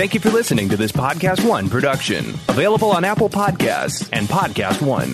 Thank you for listening to this Podcast One production, available on Apple Podcasts and Podcast One.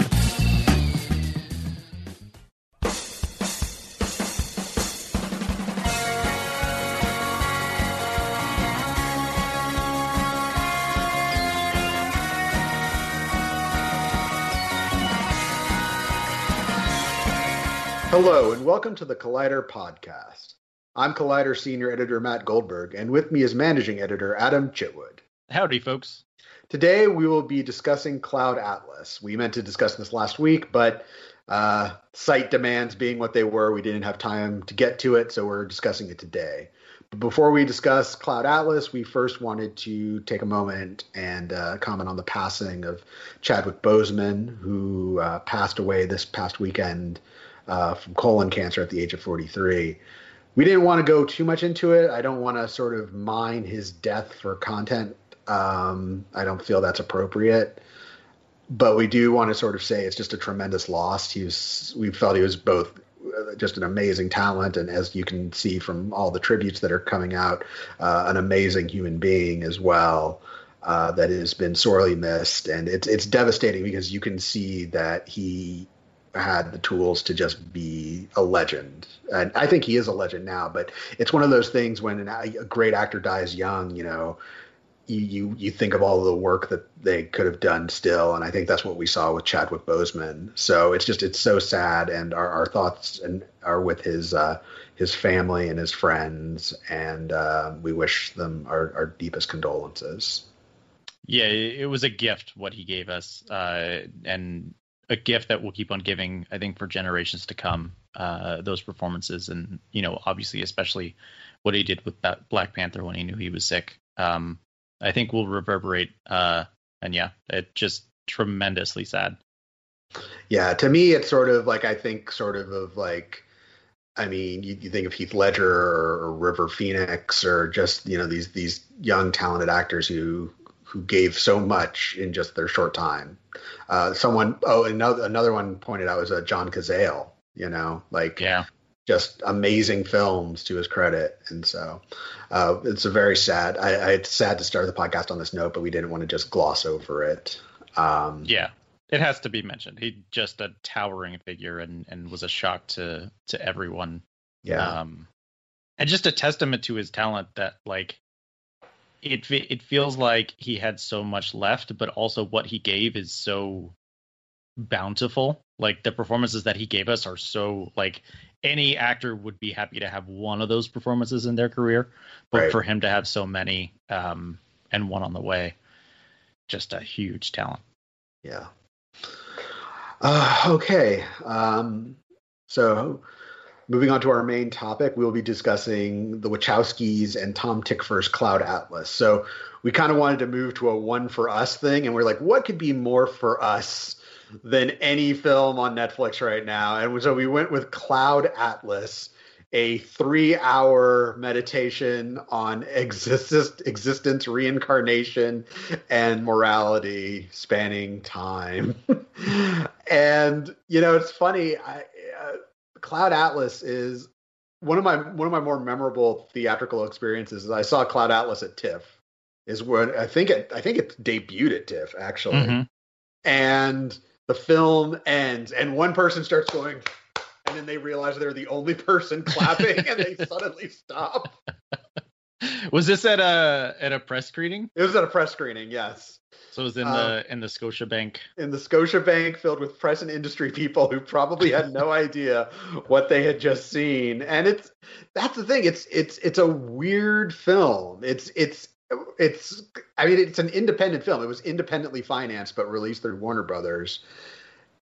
Hello, and welcome to the Collider Podcast. I'm Collider Senior Editor Matt Goldberg, and with me is Managing Editor Adam Chitwood. Howdy, folks. Today we will be discussing Cloud Atlas. We meant to discuss this last week, but uh, site demands being what they were, we didn't have time to get to it, so we're discussing it today. But before we discuss Cloud Atlas, we first wanted to take a moment and uh, comment on the passing of Chadwick Boseman, who uh, passed away this past weekend uh, from colon cancer at the age of 43 we didn't want to go too much into it. I don't want to sort of mine his death for content. Um, I don't feel that's appropriate. But we do want to sort of say it's just a tremendous loss. He was, we felt he was both uh, just an amazing talent, and as you can see from all the tributes that are coming out, uh, an amazing human being as well. Uh, that has been sorely missed, and it's it's devastating because you can see that he had the tools to just be a legend. And I think he is a legend now, but it's one of those things when a great actor dies young, you know, you, you, you think of all the work that they could have done still. And I think that's what we saw with Chadwick Boseman. So it's just, it's so sad. And our, our thoughts and are with his, uh, his family and his friends. And uh, we wish them our, our deepest condolences. Yeah, it was a gift what he gave us, uh, and a gift that we'll keep on giving, I think, for generations to come. Uh, those performances, and you know, obviously, especially what he did with that Black Panther when he knew he was sick, um, I think will reverberate. Uh, and yeah, it just tremendously sad. Yeah, to me, it's sort of like I think sort of of like. I mean, you, you think of Heath Ledger or, or River Phoenix or just you know these these young talented actors who who gave so much in just their short time. Uh, someone, oh, another another one pointed out was uh, John Cazale. You know, like yeah, just amazing films to his credit, and so uh, it's a very sad. I, I, it's sad to start the podcast on this note, but we didn't want to just gloss over it. Um, yeah, it has to be mentioned. He just a towering figure, and and was a shock to to everyone. Yeah. Um, and just a testament to his talent that like it it feels like he had so much left, but also what he gave is so bountiful. Like the performances that he gave us are so like any actor would be happy to have one of those performances in their career, but right. for him to have so many um, and one on the way, just a huge talent. Yeah. Uh, okay. Um, so Moving on to our main topic, we will be discussing the Wachowskis and Tom Tykwer's Cloud Atlas. So we kind of wanted to move to a one for us thing, and we're like, what could be more for us than any film on Netflix right now? And so we went with Cloud Atlas, a three-hour meditation on existence, existence, reincarnation, and morality, spanning time. and you know, it's funny. I, uh, Cloud Atlas is one of my one of my more memorable theatrical experiences. Is I saw Cloud Atlas at TIFF. Is when I think it I think it debuted at TIFF actually, mm-hmm. and the film ends, and one person starts going, and then they realize they're the only person clapping, and they suddenly stop. Was this at a at a press screening? It was at a press screening, yes. So it was in the um, in the Scotia Bank. In the Scotia Bank, filled with press and industry people who probably had no idea what they had just seen. And it's that's the thing. It's it's it's a weird film. It's it's it's I mean it's an independent film. It was independently financed but released through Warner Brothers.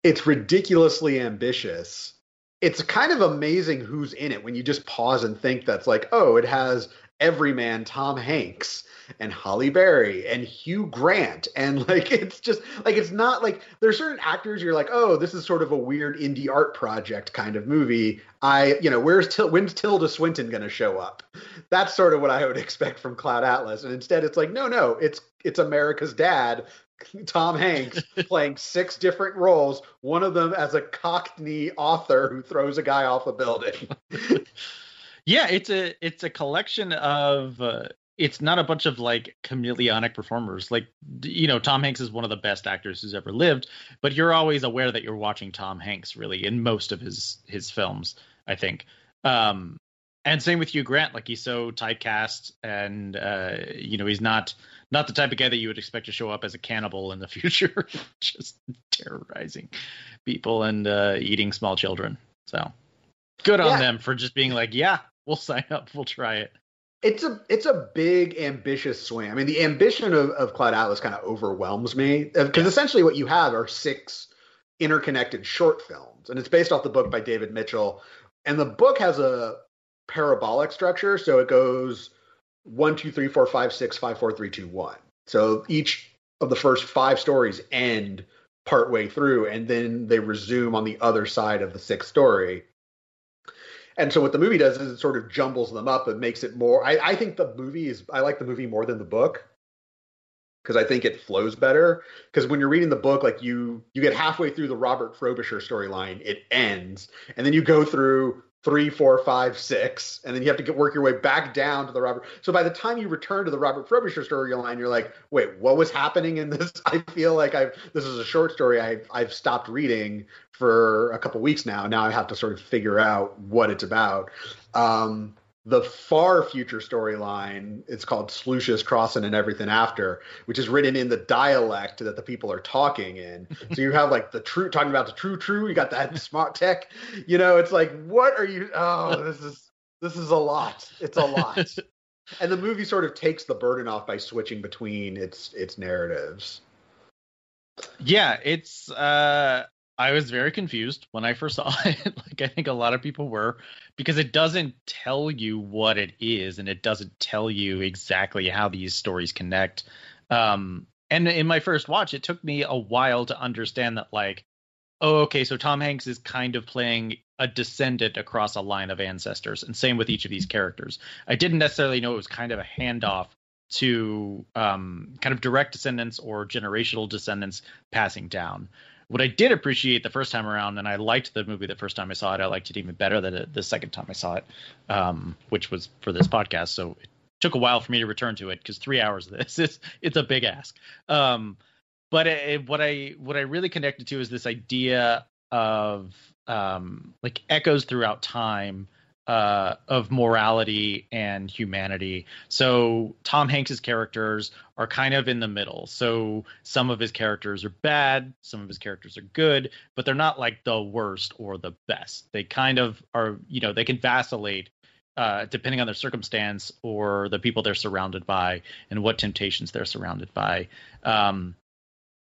It's ridiculously ambitious. It's kind of amazing who's in it when you just pause and think that's like, oh, it has everyman Tom Hanks and Halle Berry and Hugh Grant and like it's just like it's not like there's certain actors you're like oh this is sort of a weird indie art project kind of movie. I you know where's Til- when's Tilda Swinton gonna show up? That's sort of what I would expect from Cloud Atlas and instead it's like no no it's it's America's dad Tom Hanks playing six different roles one of them as a cockney author who throws a guy off a building yeah it's a it's a collection of uh, it's not a bunch of like chameleonic performers. Like you know, Tom Hanks is one of the best actors who's ever lived, but you're always aware that you're watching Tom Hanks really in most of his his films. I think. Um, and same with Hugh Grant. Like he's so typecast, and uh, you know he's not not the type of guy that you would expect to show up as a cannibal in the future, just terrorizing people and uh, eating small children. So good on yeah. them for just being like, yeah, we'll sign up, we'll try it. It's a it's a big ambitious swing. I mean, the ambition of, of Cloud Atlas kind of overwhelms me uh, because essentially what you have are six interconnected short films, and it's based off the book by David Mitchell. And the book has a parabolic structure, so it goes one, two, three, four, five, six, five, four, three, two, one. So each of the first five stories end partway through, and then they resume on the other side of the sixth story. And so what the movie does is it sort of jumbles them up and makes it more. I, I think the movie is. I like the movie more than the book because I think it flows better. Because when you're reading the book, like you you get halfway through the Robert Frobisher storyline, it ends, and then you go through three, four, five, six, and then you have to get, work your way back down to the Robert. So by the time you return to the Robert Frobisher storyline, you're like, wait, what was happening in this? I feel like I've this is a short story I've I've stopped reading for a couple weeks now. Now I have to sort of figure out what it's about. Um, the far future storyline it's called Sloosha's Crossing and Everything After, which is written in the dialect that the people are talking in. so you have like the true talking about the true true, you got that smart tech. You know, it's like, what are you oh, this is this is a lot. It's a lot. and the movie sort of takes the burden off by switching between its its narratives. Yeah, it's uh I was very confused when I first saw it. like I think a lot of people were because it doesn't tell you what it is and it doesn't tell you exactly how these stories connect. Um, and in my first watch, it took me a while to understand that like, oh, okay, so Tom Hanks is kind of playing a descendant across a line of ancestors, and same with each of these characters. I didn't necessarily know it was kind of a handoff to um, kind of direct descendants or generational descendants passing down what I did appreciate the first time around, and I liked the movie the first time I saw it. I liked it even better than the second time I saw it, um, which was for this podcast. So it took a while for me to return to it because three hours of this is it's a big ask. Um, but it, what I what I really connected to is this idea of um, like echoes throughout time uh, of morality and humanity. So Tom Hanks's characters are kind of in the middle. So some of his characters are bad, some of his characters are good, but they're not like the worst or the best. They kind of are, you know, they can vacillate uh, depending on their circumstance or the people they're surrounded by and what temptations they're surrounded by. Um,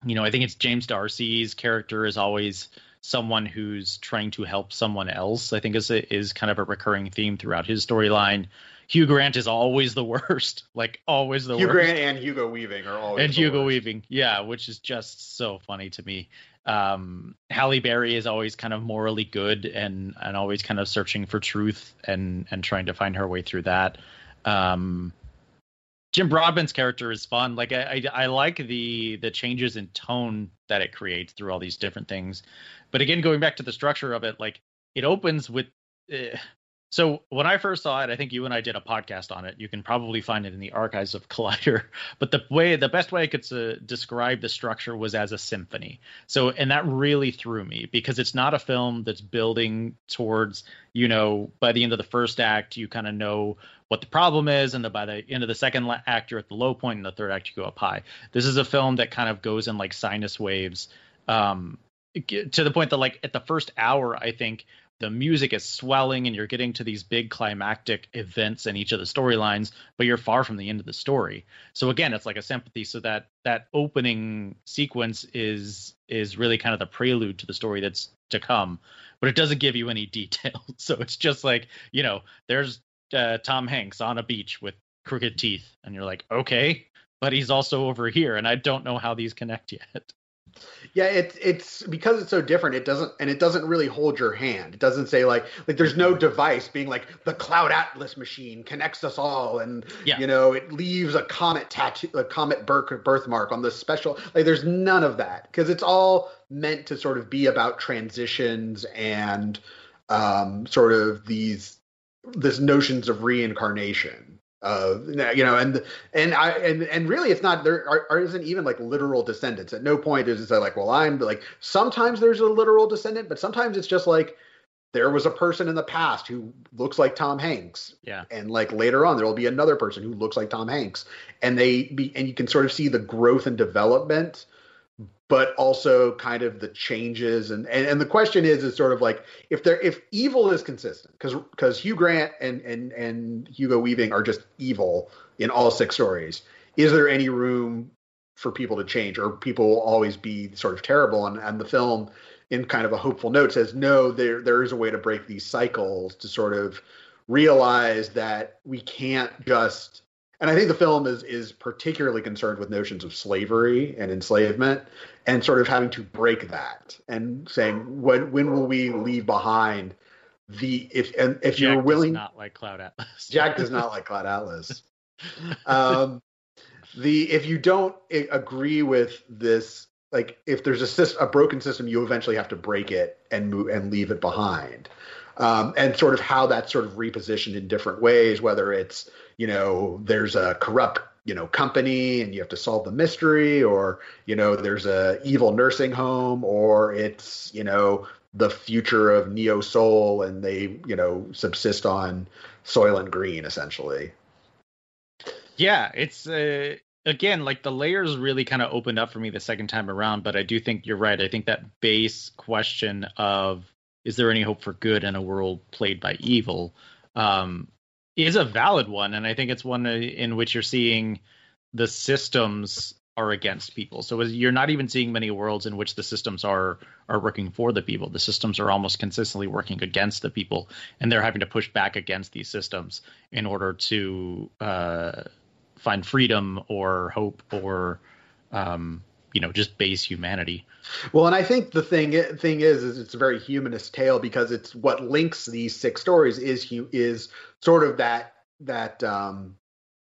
you know, I think it's James D'Arcy's character is always someone who's trying to help someone else. I think is is kind of a recurring theme throughout his storyline. Hugh Grant is always the worst, like always the Hugh worst. Hugh Grant and Hugo Weaving are always and Hugo worst. Weaving, yeah, which is just so funny to me. Um, Halle Berry is always kind of morally good and and always kind of searching for truth and and trying to find her way through that. Um, Jim Broadbent's character is fun. Like I, I, I like the the changes in tone that it creates through all these different things. But again, going back to the structure of it, like it opens with. Uh, so when I first saw it, I think you and I did a podcast on it. You can probably find it in the archives of Collider. But the way, the best way I could uh, describe the structure was as a symphony. So, and that really threw me because it's not a film that's building towards, you know, by the end of the first act, you kind of know what the problem is, and the, by the end of the second act, you're at the low point, and the third act, you go up high. This is a film that kind of goes in like sinus waves. Um, to the point that like at the first hour i think the music is swelling and you're getting to these big climactic events in each of the storylines but you're far from the end of the story. So again it's like a sympathy. So that that opening sequence is is really kind of the prelude to the story that's to come but it doesn't give you any detail so it's just like you know there's uh, tom hanks on a beach with crooked teeth and you're like okay but he's also over here and i don't know how these connect yet yeah, it's it's because it's so different. It doesn't and it doesn't really hold your hand. It doesn't say like like there's no device being like the Cloud Atlas machine connects us all, and yeah. you know it leaves a comet tattoo, a comet birthmark on the special. Like there's none of that because it's all meant to sort of be about transitions and um, sort of these this notions of reincarnation. Uh, you know, and and I and and really, it's not there are, are isn't even like literal descendants. At no point is it like, well, I'm like. Sometimes there's a literal descendant, but sometimes it's just like there was a person in the past who looks like Tom Hanks. Yeah. And like later on, there will be another person who looks like Tom Hanks, and they be and you can sort of see the growth and development but also kind of the changes. And, and and the question is is sort of like if there if evil is consistent because because Hugh Grant and and and Hugo Weaving are just evil in all six stories is there any room for people to change? Or people will always be sort of terrible? And and the film in kind of a hopeful note says no there there is a way to break these cycles to sort of realize that we can't just and I think the film is is particularly concerned with notions of slavery and enslavement, and sort of having to break that and saying when when will we leave behind the if and if Jack you're willing does not like Cloud Atlas. Jack does not like Cloud Atlas. Um, the if you don't agree with this, like if there's a system, a broken system, you eventually have to break it and move and leave it behind. Um, and sort of how that's sort of repositioned in different ways, whether it's you know there's a corrupt you know company and you have to solve the mystery, or you know there's a evil nursing home, or it's you know the future of Neo Seoul and they you know subsist on Soylent Green essentially. Yeah, it's uh, again like the layers really kind of opened up for me the second time around, but I do think you're right. I think that base question of is there any hope for good in a world played by evil um, is a valid one, and I think it's one in which you're seeing the systems are against people. So you're not even seeing many worlds in which the systems are are working for the people. The systems are almost consistently working against the people, and they're having to push back against these systems in order to uh, find freedom or hope or um, you know just base humanity. Well, and I think the thing thing is, is it's a very humanist tale because it's what links these six stories is is sort of that that um,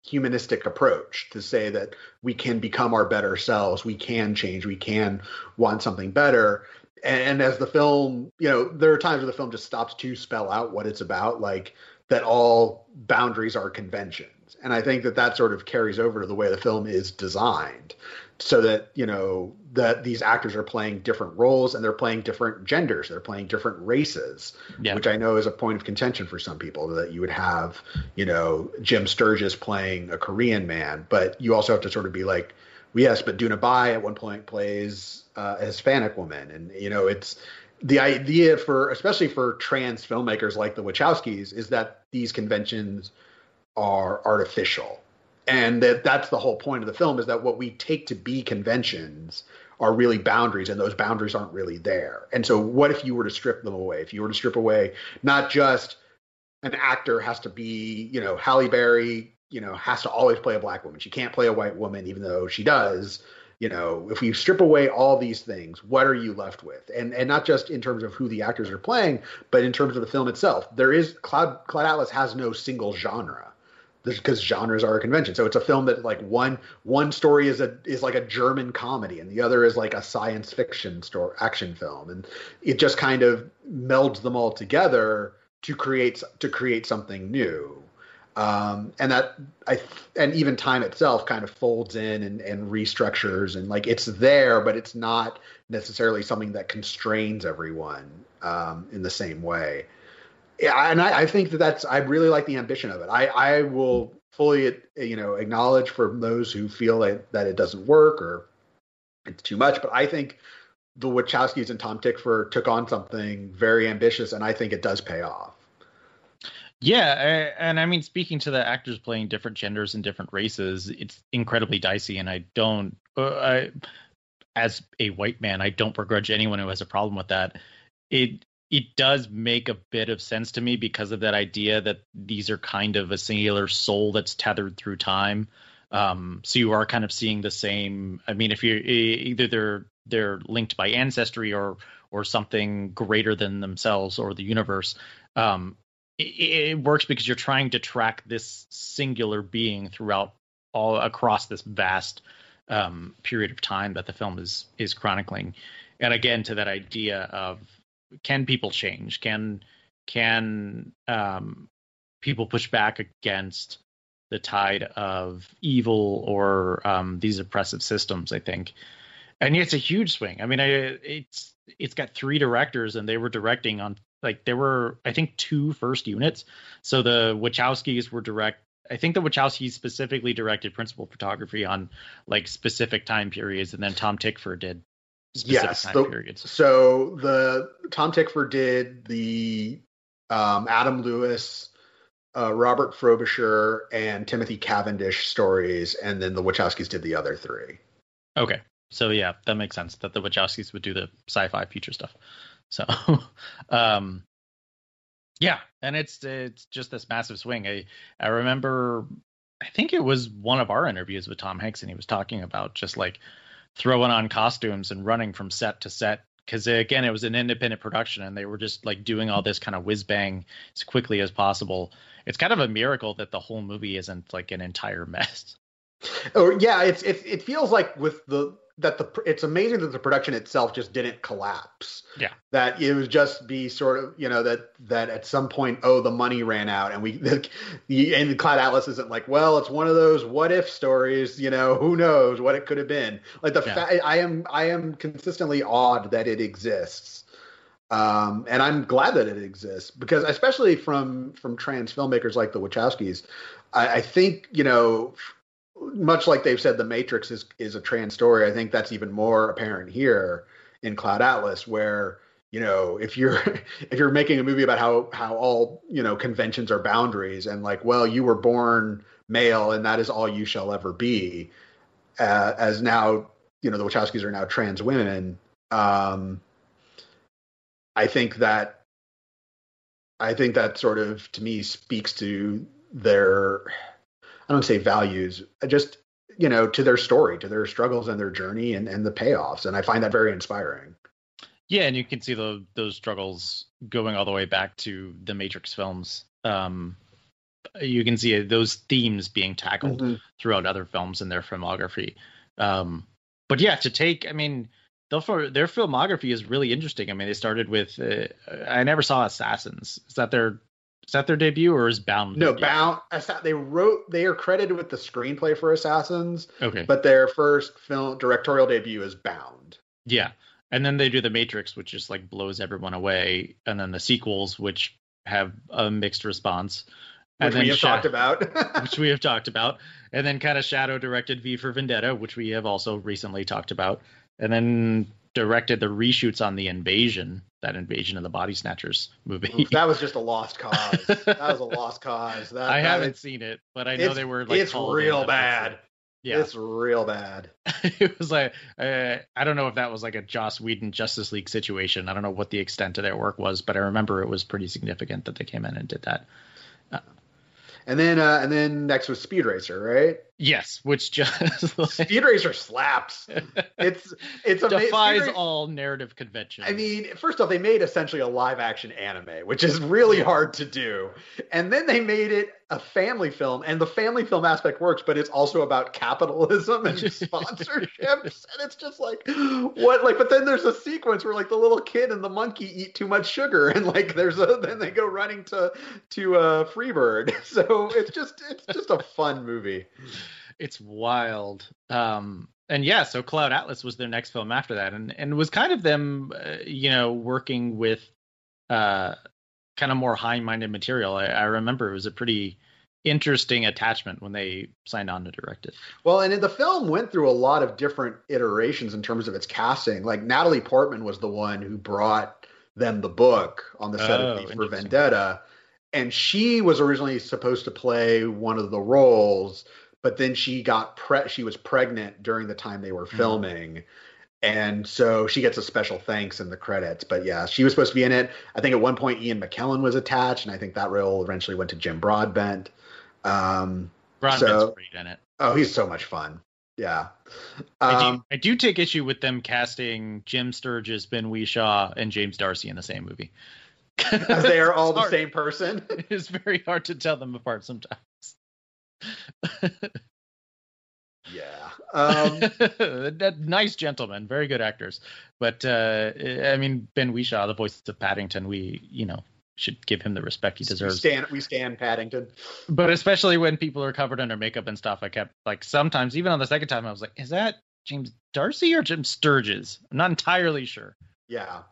humanistic approach to say that we can become our better selves, we can change, we can want something better. And, and as the film, you know, there are times where the film just stops to spell out what it's about, like that all boundaries are conventions. And I think that that sort of carries over to the way the film is designed so that you know that these actors are playing different roles and they're playing different genders they're playing different races Yeah. which i know is a point of contention for some people that you would have you know jim sturgess playing a korean man but you also have to sort of be like well, yes but doona bae at one point plays uh, a hispanic woman and you know it's the idea for especially for trans filmmakers like the wachowskis is that these conventions are artificial and that that's the whole point of the film is that what we take to be conventions are really boundaries and those boundaries aren't really there. And so what if you were to strip them away? If you were to strip away not just an actor has to be you know halle berry you know has to always play a black woman. She can't play a white woman even though she does. You know if we strip away all these things what are you left with? And and not just in terms of who the actors are playing but in terms of the film itself. There is cloud cloud atlas has no single genre because genres are a convention. So it's a film that like one one story is a is like a German comedy and the other is like a science fiction story action film, and it just kind of melds them all together to create to create something new. Um, and that I and even time itself kind of folds in and, and restructures and like it's there, but it's not necessarily something that constrains everyone um, in the same way yeah, and I, I think that that's I really like the ambition of it. I I will fully you know acknowledge for those who feel that that it doesn't work or it's too much, but I think the Wachowskis and Tom Tykwer took on something very ambitious, and I think it does pay off. Yeah, I- and I mean, speaking to the actors playing different genders and different races, it's incredibly dicey, and I don't, uh, I, as a white man, I don't begrudge anyone who has a problem with that. It it does make a bit of sense to me because of that idea that these are kind of a singular soul that's tethered through time. Um, so you are kind of seeing the same. I mean, if you're e- either they're they're linked by ancestry or or something greater than themselves or the universe. Um, it, it works because you're trying to track this singular being throughout all across this vast um, period of time that the film is is chronicling. And again, to that idea of can people change? Can can um, people push back against the tide of evil or um, these oppressive systems. I think, and it's a huge swing. I mean, I, it's it's got three directors, and they were directing on like there were I think two first units. So the Wachowskis were direct. I think the Wachowskis specifically directed principal photography on like specific time periods, and then Tom Tykwer did yes, time the- periods. So the Tom Tykwer did the um, Adam Ewing, uh, Robert Frobisher, and Timothy Cavendish stories, and then the Wachowskis did the other three. Okay. So yeah, that makes sense that the Wachowskis would do the sci-fi future stuff. So um yeah, and it's it's just this massive swing. I I remember I think it was one of our interviews with Tom Hanks and he was talking about just like throwing on costumes and running from set to set because uh, again it was an independent production and they were just like doing all this kind of whiz bang as quickly as possible. It's kind of a miracle that the whole movie isn't like an entire mess. Or yeah, it's it it feels like with the that the it's amazing that the production itself just didn't collapse. Yeah. That it would just be sort of you know that that at some point oh the money ran out and we the, the and Cloud Atlas isn't like well it's one of those what if stories you know who knows what it could have been like the Yeah. fa- I am I am consistently awed that it exists. Um, and I'm glad that it exists because, especially from from trans filmmakers like the Wachowskis, I, I think you know much like they've said the matrix is is a trans story i think that's even more apparent here in cloud atlas where you know if you're if you're making a movie about how how all you know conventions are boundaries and like well you were born male and that is all you shall ever be uh, as now you know the wachowskis are now trans women um i think that i think that sort of to me speaks to their I don't say values, just you know, to their story, to their struggles and their journey and, and the payoffs. And I find that very inspiring. Yeah, and you can see the, those struggles going all the way back to the Matrix films. Um, you can see those themes being tackled throughout other films in their filmography. Um, but yeah, to take, I mean, their their filmography is really interesting. I mean, they started with, uh, I never saw Assassins. Is that their is that their debut or is Bound? No, debut? Bound. They wrote. They are credited with the screenplay for Assassins, Okay, but their first film directorial debut is Bound. yeah, and then they do the Matrix, which just like blows everyone away, and then the sequels, which have a mixed response. Which we have talked about. which we have talked about, and then kind of Shadow directed V for Vendetta, which we have also recently talked about, and then directed the reshoots on the Invasion, that Invasion of the Body Snatchers movie. that was just a lost cause. That was a lost cause. That, I that haven't is- seen it, but I know they were like it's real bad. it. Yeah, It's real bad. it was like uh, I don't know if that was like a Joss Whedon Justice League situation. I don't know what the extent of their work was, but I remember it was pretty significant that they came in and did that. And then uh, and then next was Speed Racer, right? Yes, which just like, Speed Racer slaps. It's it's defies all narrative conventions. I mean, first off, they made essentially a live action anime, which is really hard to do. And then they made it a family film, and the family film aspect works, but it's also about capitalism and sponsorships. and it's just like, what? Like, but then there's a sequence where like the little kid and the monkey eat too much sugar, and like there's a then they go running to to uh, Freebird. So it's just it's just a fun movie. It's wild. Um, and yeah, so Cloud Atlas was their next film after that, and and was kind of them, uh, you know, working with uh, kind of more high-minded material. I, I remember it was a pretty interesting attachment when they signed on to direct it. Well, and the film went through a lot of different iterations in terms of its casting. Like Natalie Portman was the one who brought them the book on the set Oh, of V for. Vendetta, and she was originally supposed to play one of the roles, but then she got pre- she was pregnant during the time they were Hmm. filming. And so she gets a special thanks in the credits. But yeah, she was supposed to be in it. I think at one point Ian McKellen was attached, and I think that role eventually went to Jim Broadbent. Um, Ron So- great in it. oh, he's so much fun. Yeah. I, Um, do, I do take issue with them casting Jim Sturgess, Ben Whishaw, and James D'Arcy in the same movie. they are all the hard. same person. It's very hard to tell them apart sometimes. yeah. Um, nice gentlemen, very good actors. But uh, I mean, Ben Whishaw, the voice of Paddington, we you know should give him the respect he deserves. We stand, we stand Paddington. But especially when people are covered under makeup and stuff, I kept like sometimes even on the second time I was like, is that James D'Arcy or Jim Sturgess? I'm not entirely sure. Yeah.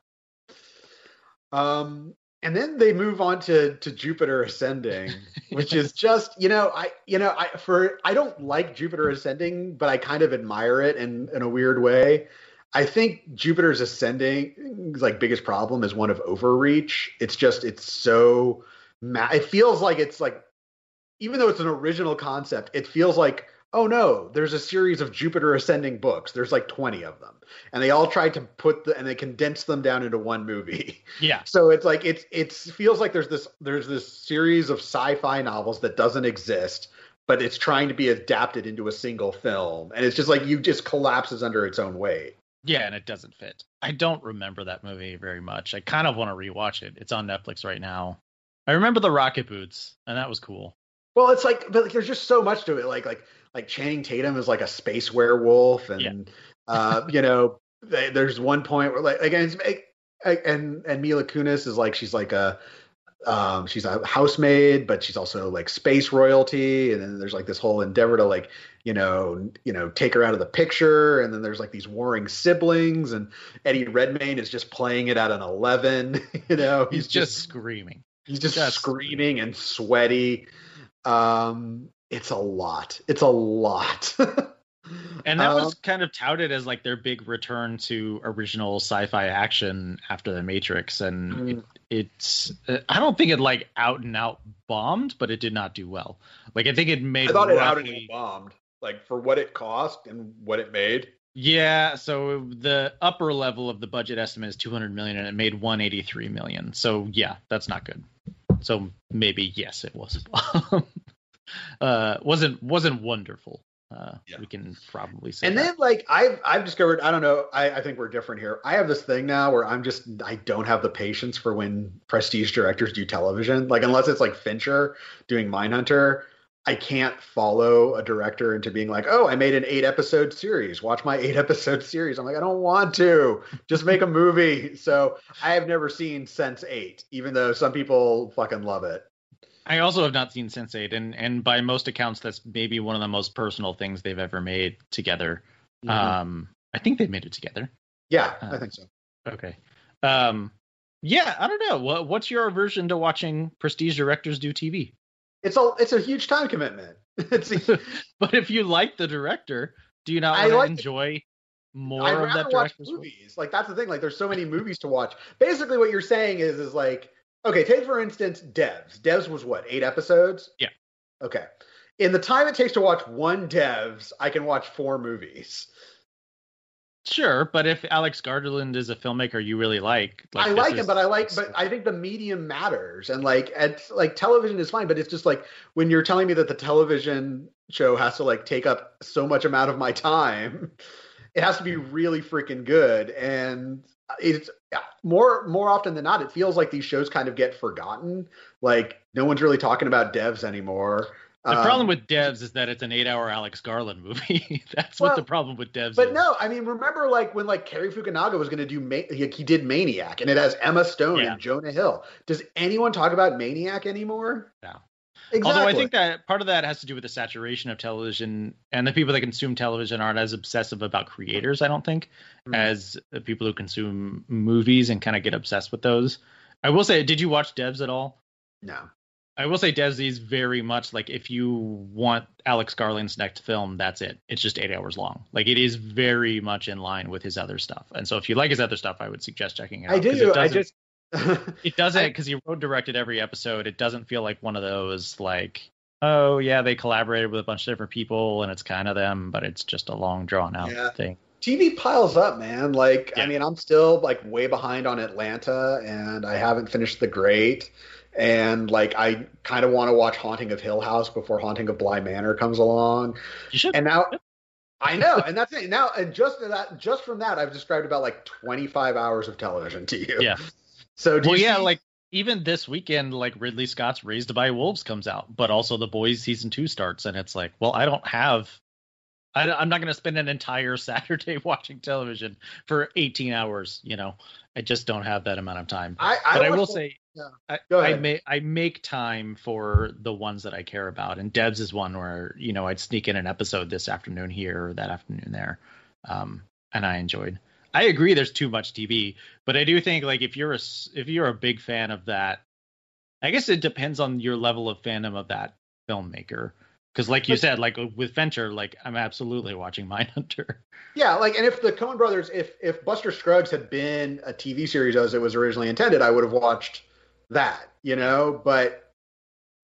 Um, and then they move on to to Jupiter Ascending, which is just you know I you know I for I don't like Jupiter Ascending, but I kind of admire it in in a weird way. I think Jupiter's Ascending's like biggest problem is one of overreach. It's just it's so ma- it feels like it's like even though it's an original concept, it feels like oh no, there's a series of Jupiter Ascending books. There's like 20 of them. And they all tried to put the and they condensed them down into one movie. Yeah. So it's like it's it feels like there's this there's this series of sci-fi novels that doesn't exist, but it's trying to be adapted into a single film. And it's just like you just collapses under its own weight. Yeah, and it doesn't fit. I don't remember that movie very much. I kind of want to rewatch it. It's on Netflix right now. I remember the rocket boots, and that was cool. Well, it's like, but like, there's just so much to it. Like, like, like Channing Tatum is like a space werewolf, and Yeah. uh, you know, they, there's one point where like again, and and Mila Kunis is like she's like a um, she's a housemaid, but she's also like space royalty, and then there's like this whole endeavor to like you know you know take her out of the picture, and then there's like these warring siblings, and Eddie Redmayne is just playing it at an eleven. You know, He's just screaming. He's just, Just screaming and sweaty. Um, it's a lot. It's a lot. And that Um, was kind of touted as like their big return to original sci-fi action after the Matrix, and Mm. it, it's uh, I don't think it like out and out bombed, but it did not do well. Like I think it made I thought it out and roughly- it bombed. Like for what it cost and what it made. Yeah, so the upper level of the budget estimate is 200 million, and it made 183 million. So yeah, that's not good. So maybe yes, it was. a bomb. Uh, wasn't wasn't wonderful. Uh, Yeah. We can probably say. And that. then like I've I've discovered I don't know I, I think we're different here. I have this thing now where I'm just I don't have the patience for when prestige directors do television. Like unless it's like Fincher doing Mindhunter, I can't follow a director into being like, oh, I made an eight episode series. Watch my eight episode series. I'm like, I don't want to. Just make a movie. So I have never seen Sense8, even though some people fucking love it. I also have not seen Sense8, and and by most accounts, that's maybe one of the most personal things they've ever made together. Um, I think they made it together. yeah, uh, I think so. Okay. Um, yeah, I don't know. What what's your aversion to watching prestige directors do TV? It's a it's a huge time commitment. It's a, But if you like the director, do you not I want to like the- enjoy more I'd of that watch director's work? movies. Like that's the thing. Like there's so many movies to watch. Basically, what you're saying is is like okay. Take for instance, Devs. Devs was what eight episodes. Yeah. Okay. In the time it takes to watch one Devs, I can watch four movies. Sure, but if Alex Garland is a filmmaker you really like, I this like is- him, but I like, but I think the medium matters, and like, it's like television is fine, but it's just like when you're telling me that the television show has to like take up so much amount of my time, it has to be really freaking good, and it's more more often than not, it feels like these shows kind of get forgotten. Like no one's really talking about devs anymore. The Um, problem with Devs is that it's an eight-hour Alex Garland movie. That's what the problem with Devs is. But is. no, I mean, remember like when like Cary Fukunaga was going to do Ma- he, he did Maniac, and it has Emma Stone Yeah. and Jonah Hill. Does anyone talk about Maniac anymore? No. Exactly. Although I think that part of that has to do with the saturation of television, and the people that consume television aren't as obsessive about creators. I don't think Mhm. as the people who consume movies and kind of get obsessed with those. I will say, did you watch Devs at all? no. I will say Devs is very much like if you want Alex Garland's next film, that's it. It's just eight hours long. Like it is very much in line with his other stuff. And so if you like his other stuff, I would suggest checking it out. I do. It I just it doesn't because he wrote directed every episode. It doesn't feel like one of those like, oh yeah, they collaborated with a bunch of different people and it's kind of them, but it's just a long drawn out Yeah. thing. TV piles up, man. Like, I mean, I'm still like way behind on Atlanta, and I haven't finished The Great. And like, I kind of want to watch Haunting of Hill House before Haunting of Bly Manor comes along. You should. And now, I know, and that's it. Now, and just that, just from that, I've described about like 25 hours of television to you. Yeah. So, well, yeah, see- like even this weekend, like Ridley Scott's Raised by Wolves comes out, but also The Boys season two starts, and it's like, well, I don't have I, am not going to spend an entire Saturday watching television for 18 hours. You know, I just don't have that amount of time. I, I but I will say, yeah. I, I make I make time for the ones that I care about, and Devs is one where you know I'd sneak in an episode this afternoon here or that afternoon there, um, and I enjoyed. I agree, there's too much TV, but I do think like if you're a if you're a big fan of that, I guess it depends on your level of fandom of that filmmaker. Because like you said, like with Fincher, like I'm absolutely watching Mindhunter. Yeah, like, and if the Coen Brothers, if if Buster Scruggs had been a TV series as it was originally intended, I would have watched that, you know. But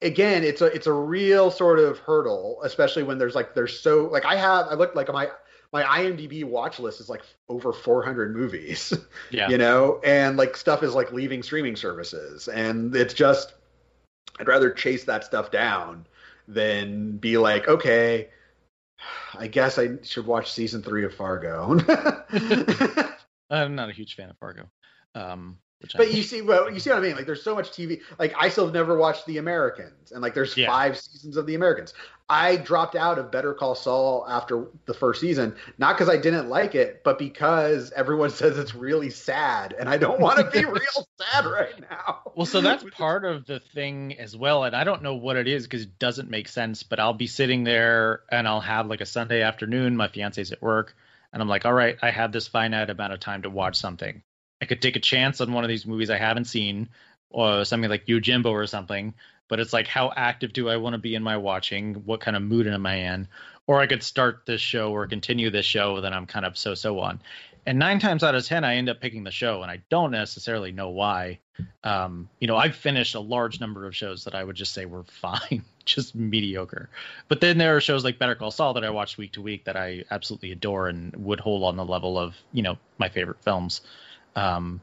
again, it's a it's a real sort of hurdle, especially when there's like there's so like I have I looked like my my IMDb watch list is like over 400 movies, Yeah. you know, and like stuff is like leaving streaming services, and it's just I'd rather chase that stuff down than be like, okay, I guess I should watch season three of Fargo. I'm not a huge fan of Fargo. Um, which I, but you see, well, you see what I mean? Like, there's so much TV. Like, I still have never watched The Americans, and like, there's Yeah. five seasons of The Americans. I dropped out of Better Call Saul after the first season, not because I didn't like it, but because everyone says it's really sad, and I don't want to be real sad right now. Well, so that's part of the thing as well, and I don't know what it is because it doesn't make sense. But I'll be sitting there and I'll have like a Sunday afternoon. My fiance's at work, and I'm like, "All right, I have this finite amount of time to watch something. I could take a chance on one of these movies I haven't seen, or something like Yojimbo or something. But it's like, how active do I want to be in my watching? What kind of mood am I in? Or I could start this show or continue this show that I'm kind of so so on. And nine times out of ten, I end up picking the show, and I don't necessarily know why um, you know, I've finished a large number of shows that I would just say were fine, just mediocre. But then there are shows like Better Call Saul that I watch week to week that I absolutely adore and would hold on the level of, you know, my favorite films. Um,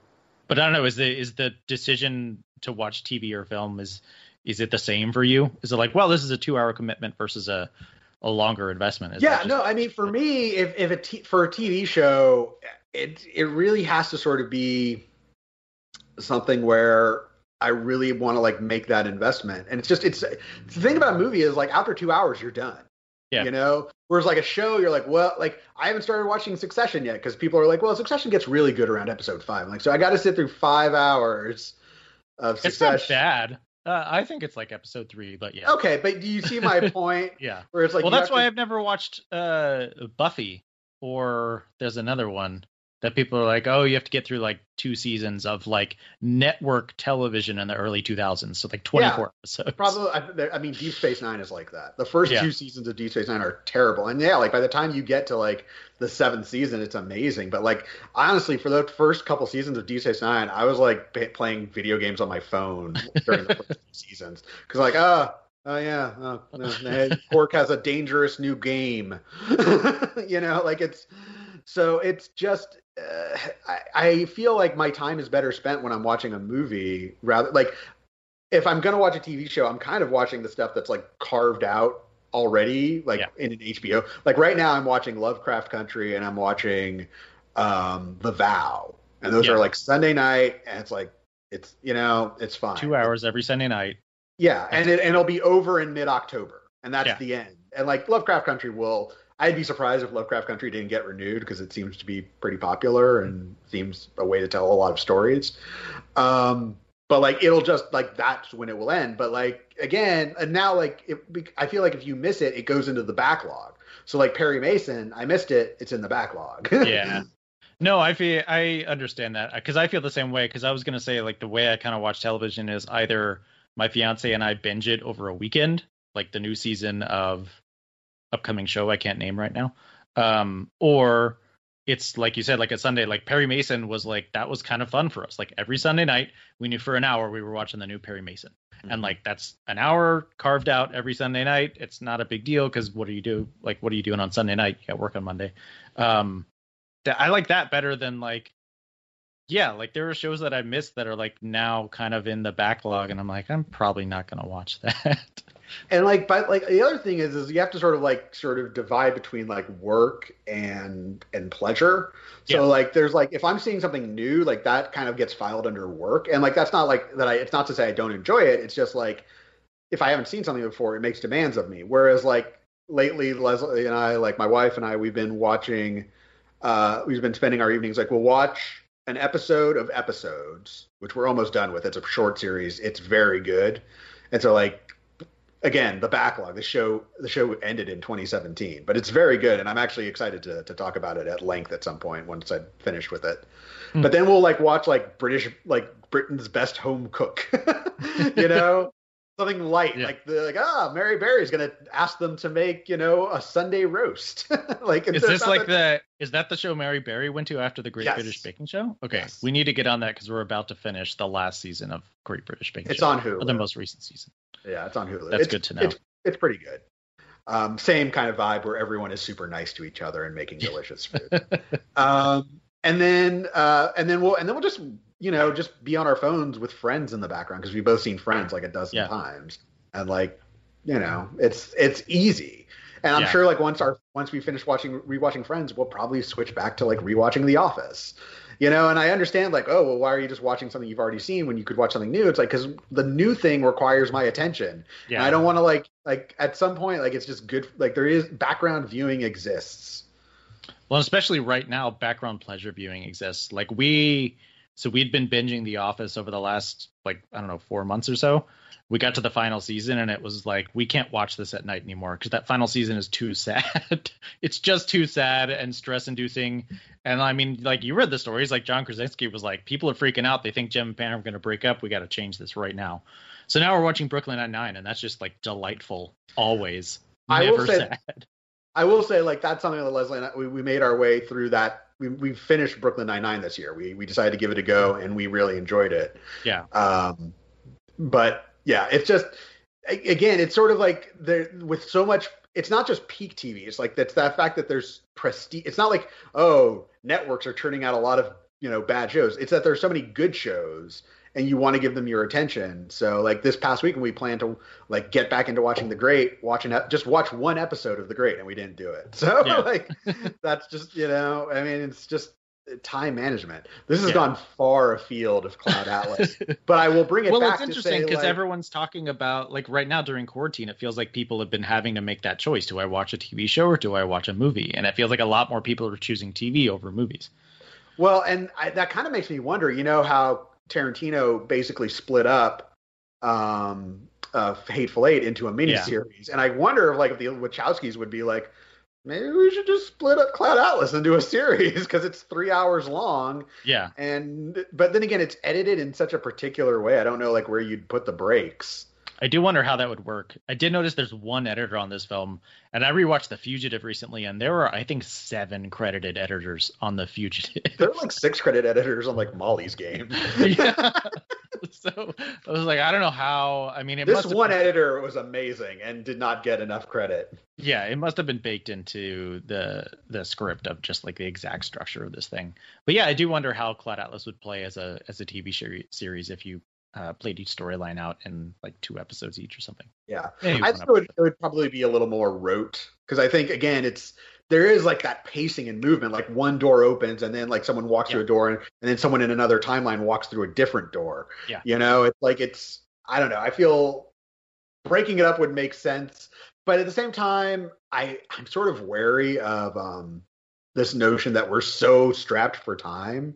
but I don't know, is the is the decision to watch TV or film is is it the same for you? Is it like, well, this is a two hour commitment versus a a longer investment? Is yeah, just- no, I mean, for me, if if a t- for a TV show, it it really has to sort of be something where I really want to like make that investment, and it's just it's the thing about a movie is like after two hours you're done. Yeah. You know, whereas like a show, you're like, well, like I haven't started watching Succession yet because people are like, well, Succession gets really good around episode five. I'm like, so I got to sit through five hours of it's not Succession. bad. Uh, I think it's like episode three, but yeah, Okay, but do you see my point? yeah. Where it's like, well, that's why to- I've never watched uh, Buffy, or there's another one that people are like, oh, you have to get through like two seasons of like network television in the early 2000s, so like 24 episodes. Probably, I, I mean, Deep Space Nine is like that. The first Yeah. two seasons of Deep Space Nine are terrible, and yeah, like by the time you get to like the seventh season, it's amazing. But like honestly, for the first couple seasons of Deep Space Nine, I was like p- playing video games on my phone during the first two seasons because like, oh, oh yeah, oh, no, Quark has a dangerous new game, you know, like it's so it's just. Uh, I, I feel like my time is better spent when I'm watching a movie rather like if I'm gonna watch a TV show, I'm kind of watching the stuff that's like carved out already, like Yeah. in an HBO. Like right now, I'm watching Lovecraft Country and I'm watching um, The Vow, and those Yeah. are like Sunday night, and it's like it's you know it's fine. Two hours every Sunday night. Yeah, and it, and it'll be over in mid October, and that's Yeah. the end. And like Lovecraft Country will. I'd be surprised if Lovecraft Country didn't get renewed because it seems to be pretty popular and seems a way to tell a lot of stories. Um, but like it'll just like that's when it will end. But like again, and now like it, I feel like if you miss it, it goes into the backlog. So like Perry Mason, I missed it. It's in the backlog. Yeah. No, I feel I understand that because I feel the same way. Because I was gonna say like the way I kind of watch television is either my fiance and I binge it over a weekend, like the new season of upcoming show I can't name right now, um, or it's like you said, like a Sunday. Like Perry Mason was like that was kind of fun for us. Like every Sunday night, we knew for an hour we were watching the new Perry Mason, and like that's an hour carved out every Sunday night. It's not a big deal because what do you do? Like what are you doing on Sunday night? You got work on Monday. Um, that I like that better than like yeah, like there are shows that I missed that are like now kind of in the backlog and I'm like I'm probably not going to watch that. And like but like the other thing is is you have to sort of like sort of divide between like work and and pleasure so Yeah. like there's like if i'm seeing something new like that kind of gets filed under work and like that's not like that i it's not to say i don't enjoy it it's just like if i haven't seen something before it makes demands of me whereas like lately, Leslie and I, like my wife and I, we've been watching. Uh, we've been spending our evenings like we'll watch an episode of episodes, which we're almost done with. It's a short series. It's very good, and so like again the backlog. The show the show ended in 2017, but it's very good, and I'm actually excited to to talk about it at length at some point once I finish with it. Hmm. But then we'll like watch like British like Britain's best home cook, you know, something light yeah. like the like ah Mary Berry's gonna ask them to make you know a Sunday roast. like is this like the is that the show Mary Berry went to after the Great yes. British Baking Show? Okay, yes. we need to get on that because we're about to finish the last season of Great British Baking it's Show. It's on Hulu. the most recent season. Yeah, it's on Hulu. That's it's, good to know. It's, it's pretty good. Um, same kind of vibe where everyone is super nice to each other and making delicious food. um, and then uh, and then we'll and then we'll just you know just be on our phones with friends in the background because we've both seen Friends like a dozen yeah. times and like you know it's it's easy and i'm yeah. sure like once our once we finish watching rewatching friends we'll probably switch back to like rewatching the office you know and i understand like oh well why are you just watching something you've already seen when you could watch something new? It's like because the new thing requires my attention. Yeah and i don't want to like like at some point like it's just good like there is background viewing exists. Well especially right now background pleasure viewing exists. Like we so we'd been binging the office over the last like i don't know four months or so. We got to the final season and it was like we can't watch this at night anymore because that final season is too sad. It's just too sad and stress inducing. And i mean like you read the stories like john krasinski was like people are freaking out. They think Jim and pam are going to break up. We got to change this right now. So now we're watching brooklyn nine-nine and that's just like delightful. Always. I never will say, sad. I will say like that's something that leslie and I, we, we made our way through that we, we finished brooklyn nine-nine this year we, we decided to give it a go and we really enjoyed it yeah um but yeah, it's just again, it's sort of like there with so much. It's not just peak TV. It's like that's that fact that there's prestige. It's not like oh, networks are turning out a lot of you know bad shows. It's that there's so many good shows and you want to give them your attention. So like this past week, we planned to like get back into watching The Great, watching just watch one episode of The Great, and we didn't do it. So yeah. like that's just you know, I mean, it's just uh, time management. This has yeah. gone far afield of Cloud Atlas, but I will bring it. Well, it's interesting because like, everyone's talking about like right now during quarantine, it feels like people have been having to make that choice: do I watch a TV show or do I watch a movie? And it feels like a lot more people are choosing TV over movies. Well, and I, that kind of makes me wonder. You know how Tarantino basically split up um, uh, Hateful Eight into a miniseries, yeah. and I wonder if like if the Wachowskis would be like maybe we should just split up Cloud Atlas into a series because it's three hours long. Yeah. And but then again, it's edited in such a particular way. I don't know like where you'd put the breaks. I do wonder how that would work. I did notice there's one editor on this film, and I rewatched The Fugitive recently, and there were I think seven credited editors on The Fugitive. There are like six credit editors on like Molly's game. yeah. so I was like, I don't know how. I mean, it must this one been, editor was amazing and did not get enough credit. Yeah, it must have been baked into the the script of just like the exact structure of this thing. But yeah, I do wonder how Cloud Atlas would play as a as a TV series if you uh, played each storyline out in like two episodes each or something. Yeah, I think it would, it would probably be a little more rote because I think again it's there is like that pacing and movement. Like one door opens and then like someone walks yeah. through a door and, and then someone in another timeline walks through a different door. Yeah, you know, it's like it's I don't know. I feel breaking it up would make sense, but at the same time, I I'm sort of wary of um this notion that we're so strapped for time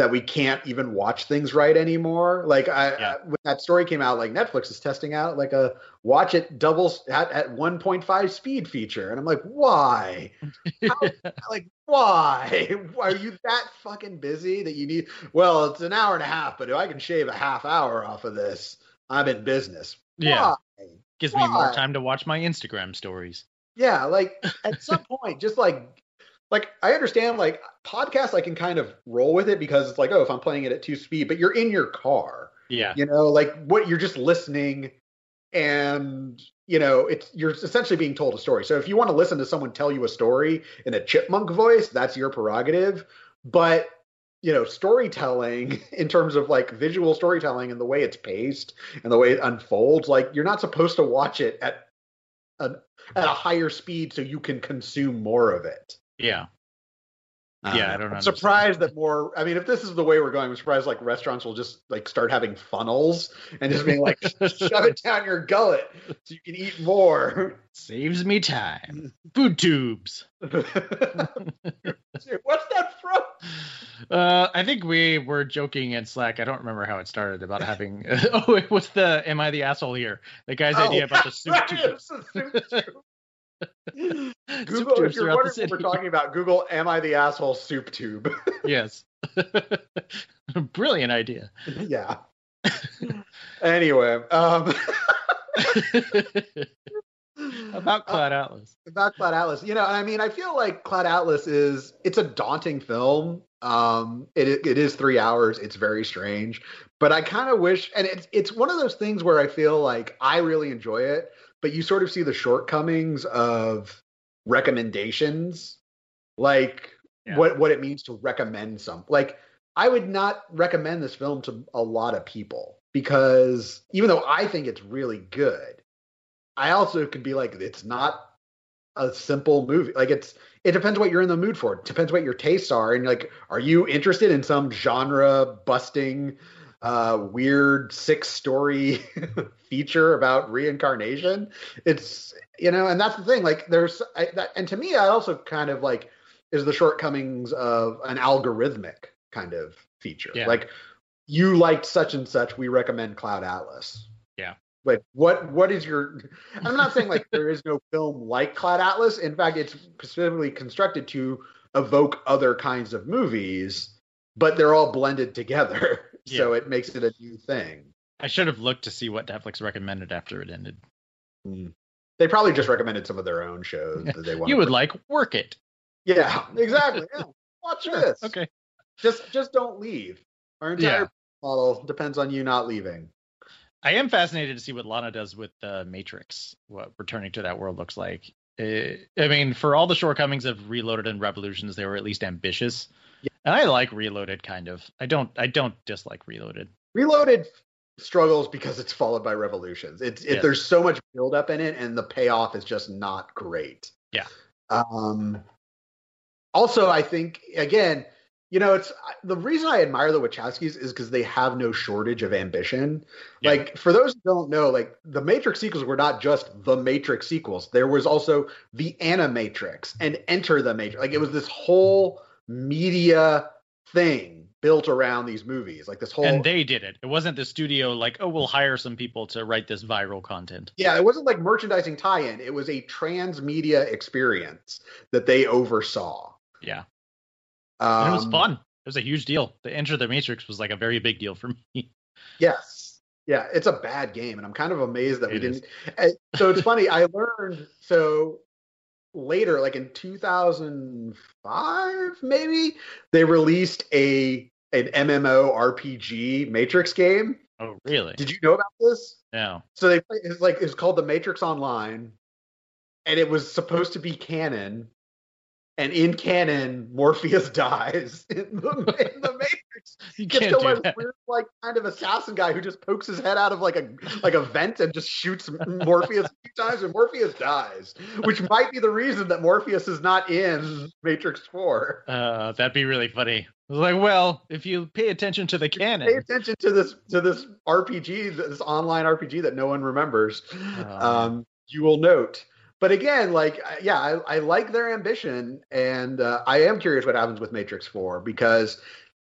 that we can't even watch things right anymore. Like I, yeah. I, when that story came out, like Netflix is testing out like a watch it doubles at, at 1.5 speed feature, and I'm like, why? How, like why? Are you that fucking busy that you need? Well, it's an hour and a half, but if I can shave a half hour off of this, I'm in business. Yeah, why? gives why? me more time to watch my Instagram stories. Yeah, like at some point, just like like I understand like podcasts I can kind of roll with it because it's like oh if I'm playing it at two speed but you're in your car yeah. you know like what you're just listening and you know it's you're essentially being told a story. So if you want to listen to someone tell you a story in a chipmunk voice that's your prerogative. But you know storytelling in terms of like visual storytelling and the way it's paced and the way it unfolds like you're not supposed to watch it at a, at a higher speed so you can consume more of it yeah. I Yeah, I know. don't I'm surprised that more. I mean, if this is the way we're going, I'm surprised like restaurants will just like start having funnels and just being like, shove it down your gullet so you can eat more. Saves me time. Food tubes. What's that from? Uh, I think we were joking in Slack. I don't remember how it started about having. oh, it was the "Am I the asshole here?" The guy's idea about the soup Oh, right, tube. the soup tube. Google, if you're wondering what we're talking about, Google "Am I the asshole soup tube"? Yes. Brilliant idea. yeah. anyway, um, about Cloud Atlas. about Cloud Atlas. You know, I mean, I feel like Cloud Atlas is it's a daunting film. Um, it it is three hours. It's very strange, but I kind of wish, and it's it's one of those things where I feel like I really enjoy it, but you sort of see the shortcomings of recommendations, like Yeah. what what it means to recommend some. Like I would not recommend this film to a lot of people because even though I think it's really good, I also could be like, it's not a simple movie. Like it's it depends what you're in the mood for. It depends what your tastes are. And like, are you interested in some genre busting, uh, weird six story feature about reincarnation? It's you know, and that's the thing. Like, there's I, that, and to me, I also kind of like is the shortcomings of an algorithmic kind of feature. Yeah. Like, you liked such and such, we recommend Cloud Atlas. Yeah. Like what what is your I'm not saying like there is no film like Cloud Atlas. In fact, it's specifically constructed to evoke other kinds of movies, but they're all blended together. So it makes it a new thing. I should have looked to see what Netflix recommended after it ended. They probably just recommended some of their own shows that they want. You would like Work It. Yeah, exactly. Yeah. Watch this. Okay. Just just don't leave. Our entire Yeah. model depends on you not leaving. I am fascinated to see what Lana does with the Matrix. What returning to that world looks like. Uh, I mean, for all the shortcomings of Reloaded and Revolutions, they were at least ambitious. And I like Reloaded kind of. I don't. I don't dislike Reloaded. Reloaded struggles because it's followed by Revolutions. It's it, Yes. there's so much build up in it, and the payoff is just not great. Yeah. Um. Also, I think again, you know, it's the reason I admire the Wachowskis is because they have no shortage of ambition. Yeah. Like for those who don't know, like the Matrix sequels were not just the Matrix sequels. There was also the Animatrix and Enter the Matrix. Like it was this whole media thing built around these movies. Like this whole and they did it. It wasn't the studio like, oh, we'll hire some people to write this viral content. Yeah, it wasn't like merchandising tie-in. It was a transmedia experience that they oversaw. Yeah. Um, it was fun. It was a huge deal. The Enter the Matrix was like a very big deal for me. Yes. Yeah, it's a bad game, and I'm kind of amazed that we It is. didn't. So it's funny. I learned so later, like in 2005, maybe they released a an MMO RPG Matrix game. Oh, really? Did you know about this? No. So they play, it's like it's called the Matrix Online, and it was supposed to be canon. And in canon, Morpheus dies in the, in the Matrix. You Gets can't do that. weird, like kind of assassin guy who just pokes his head out of like a like a vent and just shoots Morpheus a few times, and Morpheus dies, which might be the reason that Morpheus is not in Matrix Four. Uh, that'd be really funny. I was like, well, if you pay attention to the canon, Pay attention to this to this RPG, this online RPG that no one remembers. Oh, um, you will note. But again, like, yeah, I, I like their ambition, and uh, I am curious what happens with Matrix Four because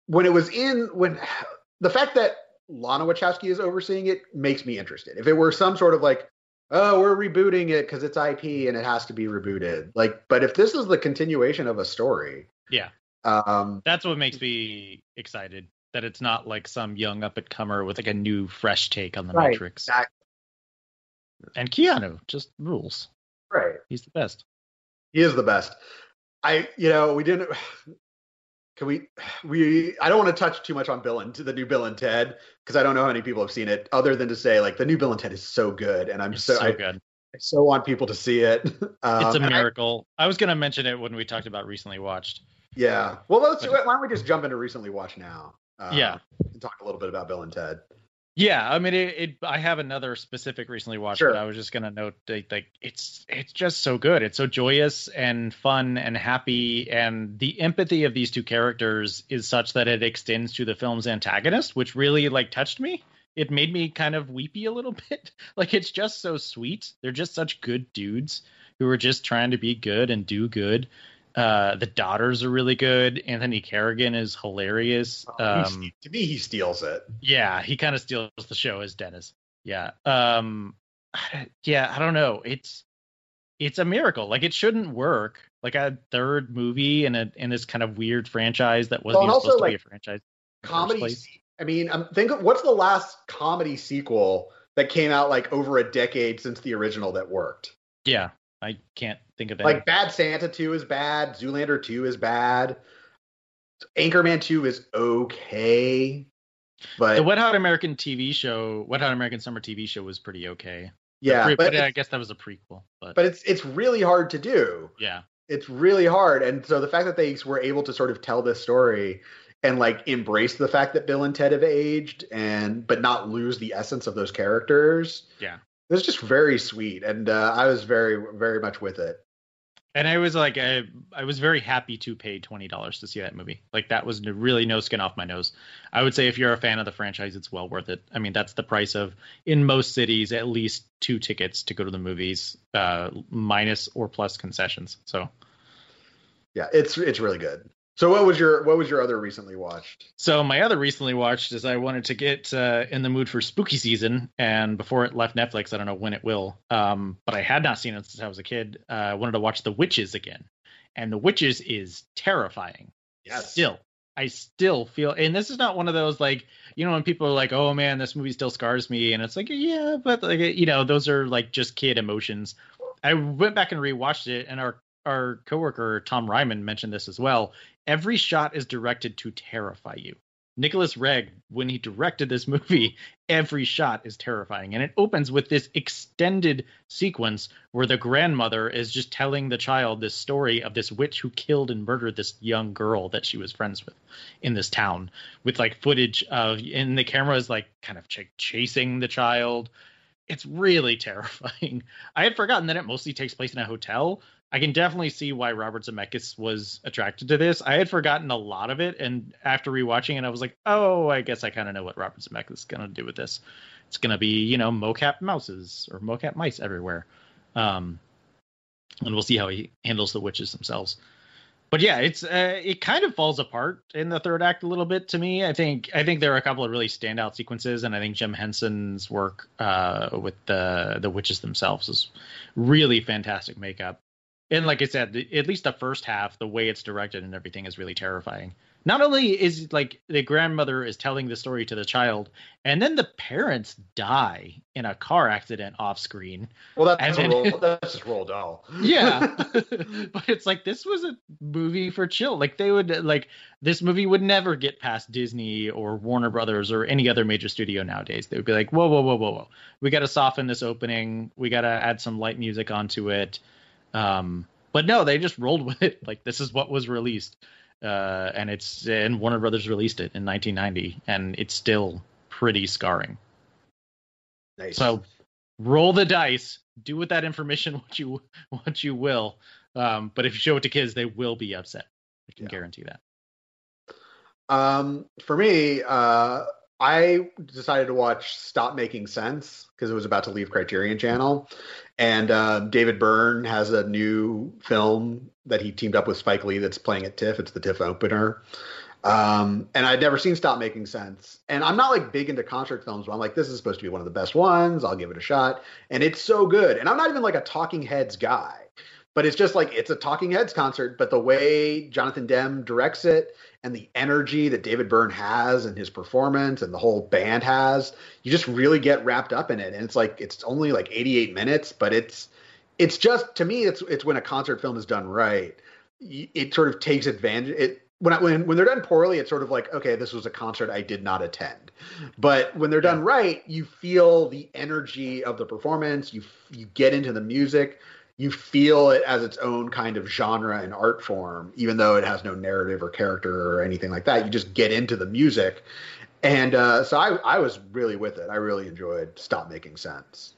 when it was in, when the fact that Lana Wachowski is overseeing it makes me interested. If it were some sort of like, oh, we're rebooting it because it's IP and it has to be rebooted, like, but if this is the continuation of a story, Yeah. um, that's what makes me excited. That it's not like some young up and comer with like a new, fresh take on the Right, Matrix. exactly. And Keanu just rules. Right. He's the best. He is the best. I, you know, we didn't. Can we? We. I don't want to touch too much on Bill and the new Bill and Ted because I don't know how many people have seen it. Other than to say, like the new Bill and Ted is so good, and I'm It's so, so I, good. I so want people to see it. Um, It's a and I- miracle. I, was gonna mention it when we talked about recently watched. yeah. Well, let's. But- Why don't we just jump into recently watch now? Uh, Yeah. And talk a little bit about Bill and Ted. Yeah, I mean, it, it, I have another specific recently watched, Sure. but I was just gonna note that, like it's it's just so good. It's so joyous and fun and happy, and the empathy of these two characters is such that it extends to the film's antagonist, which really like touched me. It made me kind of weepy a little bit. Like it's just so sweet. They're just such good dudes who are just trying to be good and do good. Uh, the daughters are really good. Anthony Carrigan is hilarious. He Um, ste- to me, he steals it. yeah, he kind of steals the show as Dennis. Yeah. Um yeah, I don't know. It's it's a miracle. Like it shouldn't work. Like a third movie in a in this kind of weird franchise that wasn't Well, also, supposed to be like, a franchise. in the Comedy. I mean, I'm think of what's the last comedy sequel that came out like over a decade since the original that worked? Yeah. I can't think of any. Like Bad Santa 2 is bad, Zoolander 2 is bad. Anchorman 2 is okay. But the Wet Hot American TV show, Wet Hot American Summer TV show was pretty okay. yeah, Pre- but, but I guess that was a prequel. But, but it's it's really hard to do. yeah. It's really hard. And so the fact that they were able to sort of tell this story and like embrace the fact that Bill and Ted have aged and but not lose the essence of those characters. Yeah. It was just very sweet and uh, I was very very much with it. And I was like, I, I was very happy to pay twenty dollars to see that movie. Like that was really no skin off my nose. I would say if you're a fan of the franchise, it's well worth it. I mean, that's the price of in most cities at least two tickets to go to the movies, uh, minus or plus concessions. So, Yeah, it's it's really good. So what was your what was your other recently watched? so my other recently watched is I wanted to get uh, in the mood for spooky season, and before it left Netflix, I don't know when it will. Um, but I had not seen it since I was a kid. Uh, I wanted to watch The Witches again, and The Witches is terrifying. Still, I still feel, and this is not one of those like, you know, when people are like, "Oh man, this movie still scars me," and it's like, yeah, but like, you know, those are like just kid emotions. I went back and rewatched it, and our our coworker Tom Reimann mentioned this as well. Every shot is directed to terrify you. Nicolas Roeg, when he directed this movie, every shot is terrifying. And it opens with this extended sequence where the grandmother is just telling the child this story of this witch who killed and murdered this young girl that she was friends with in this town, with like footage of, and the camera is like kind of ch- chasing the child. It's really terrifying. I had forgotten that it mostly takes place in a hotel. I can definitely see why Robert Zemeckis was attracted to this. I had forgotten a lot of it, and after rewatching it, I was like, "Oh, I guess I kind of know what Robert Zemeckis is gonna do with this. It's gonna be, you know, mocap mouses or mocap mice everywhere." Um, and we'll see how he handles the witches themselves. But yeah, it's uh, it kind of falls apart in the third act a little bit to me. I think I think there are a couple of really standout sequences, and I think Jim Henson's work uh, with the the witches themselves is really fantastic makeup. And like I said, the, at least the first half, the way it's directed and everything is really terrifying. Not only is like the grandmother is telling the story to the child, and then the parents die in a car accident off screen. Well, that's then- roll, that's just Roald Dahl. Yeah. but it's like this was a movie for chill. Like they would like this movie would never get past Disney or Warner Brothers or any other major studio nowadays. They would be like, whoa, whoa, whoa, whoa, whoa. We got to soften this opening. We got to add some light music onto it. Um, but no, they just rolled with it. Like this is what was released, uh, and it's and Warner Brothers released it in 1990, and it's still pretty scarring. nice. So roll the dice, do with that information what you what you will. Um, but if you show it to kids, they will be upset. I can Yeah. guarantee that. Um, for me, uh, I decided to watch Stop Making Sense because it was about to leave Criterion Channel, and uh, David Byrne has a new film that he teamed up with Spike Lee that's playing at TIFF. It's the TIFF opener. Um, and I'd never seen Stop Making Sense. And I'm not like big into concert films, but I'm like, this is supposed to be one of the best ones. I'll give it a shot. And it's so good. And I'm not even like a Talking Heads guy, but it's just like it's a Talking Heads concert. But the way Jonathan Demme directs it and the energy that David Byrne has and his performance and the whole band has, you just really get wrapped up in it. And it's like it's only like 88 minutes, but it's it's just to me it's it's when a concert film is done right, it sort of takes advantage. It when I, when when they're done poorly, it's sort of like okay, this was a concert I did not attend. But when they're done right, you feel the energy of the performance. You you get into the music. You feel it as its own kind of genre and art form, even though it has no narrative or character or anything like that. You just get into the music, And uh, so I, I was really with it. I really enjoyed Stop Making Sense.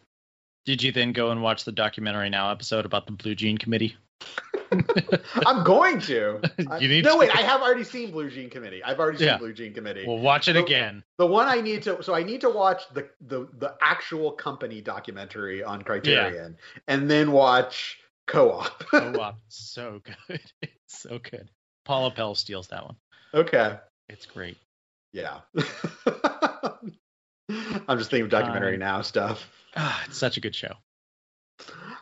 Did you then go and watch the documentary now episode about the Blue Jean Committee? I'm going to. You need no, to. wait. I have already seen Blue Jean Committee. I've already seen Yeah. Blue Jean Committee. We'll watch it So- again. the one I need to. So I need to watch the the the actual company documentary on Criterion, and then watch Co-op. Co-op, so good. It's so good. Paula Pell steals that one. okay. It's great. Yeah. I'm just thinking of documentary Um, now stuff. Ah, it's such a good show.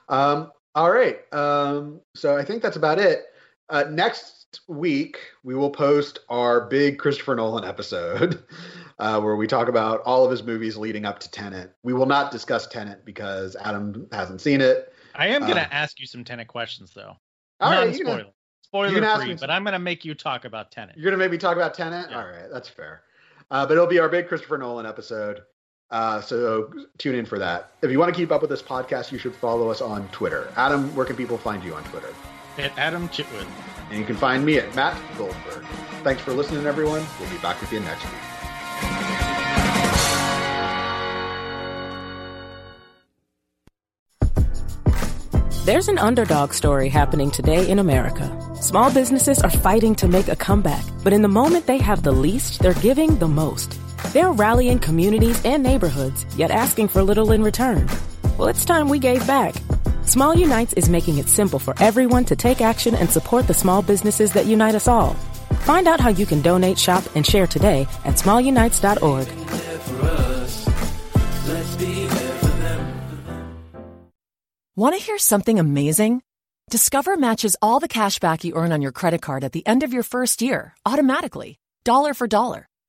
Um, all right. Um, so I think that's about it. Uh, next week, we will post our big Christopher Nolan episode uh, where we talk about all of his movies leading up to Tenet. We will not discuss Tenet because Adam hasn't seen it. I am going to Uh, ask you some Tenet questions, though. All right, Non you're gonna, spoiler. Spoiler you can free, me- but I'm going to make you talk about Tenet. you're gonna maybe talk about Tenet. Yeah. All right, that's fair. Uh, but it'll be our big Christopher Nolan episode. Uh, so tune in for that. If you want to keep up with this podcast, you should follow us on Twitter. Adam, where can people find you on Twitter? At Adam Chitwood. And you can find me at Matt Goldberg. Thanks for listening, everyone. We'll be back with you next week. There's an underdog story happening today in America. Small businesses are fighting to make a comeback, but in the moment they have the least, they're giving the most. They're rallying communities and neighborhoods, yet asking for little in return. Well, it's time we gave back. Small Unites is making it simple for everyone to take action and support the small businesses that unite us all. Find out how you can donate, shop, and share today at smallunites.org. Want to hear something amazing? Discover matches all the cash back you earn on your credit card at the end of your first year automatically, dollar for dollar,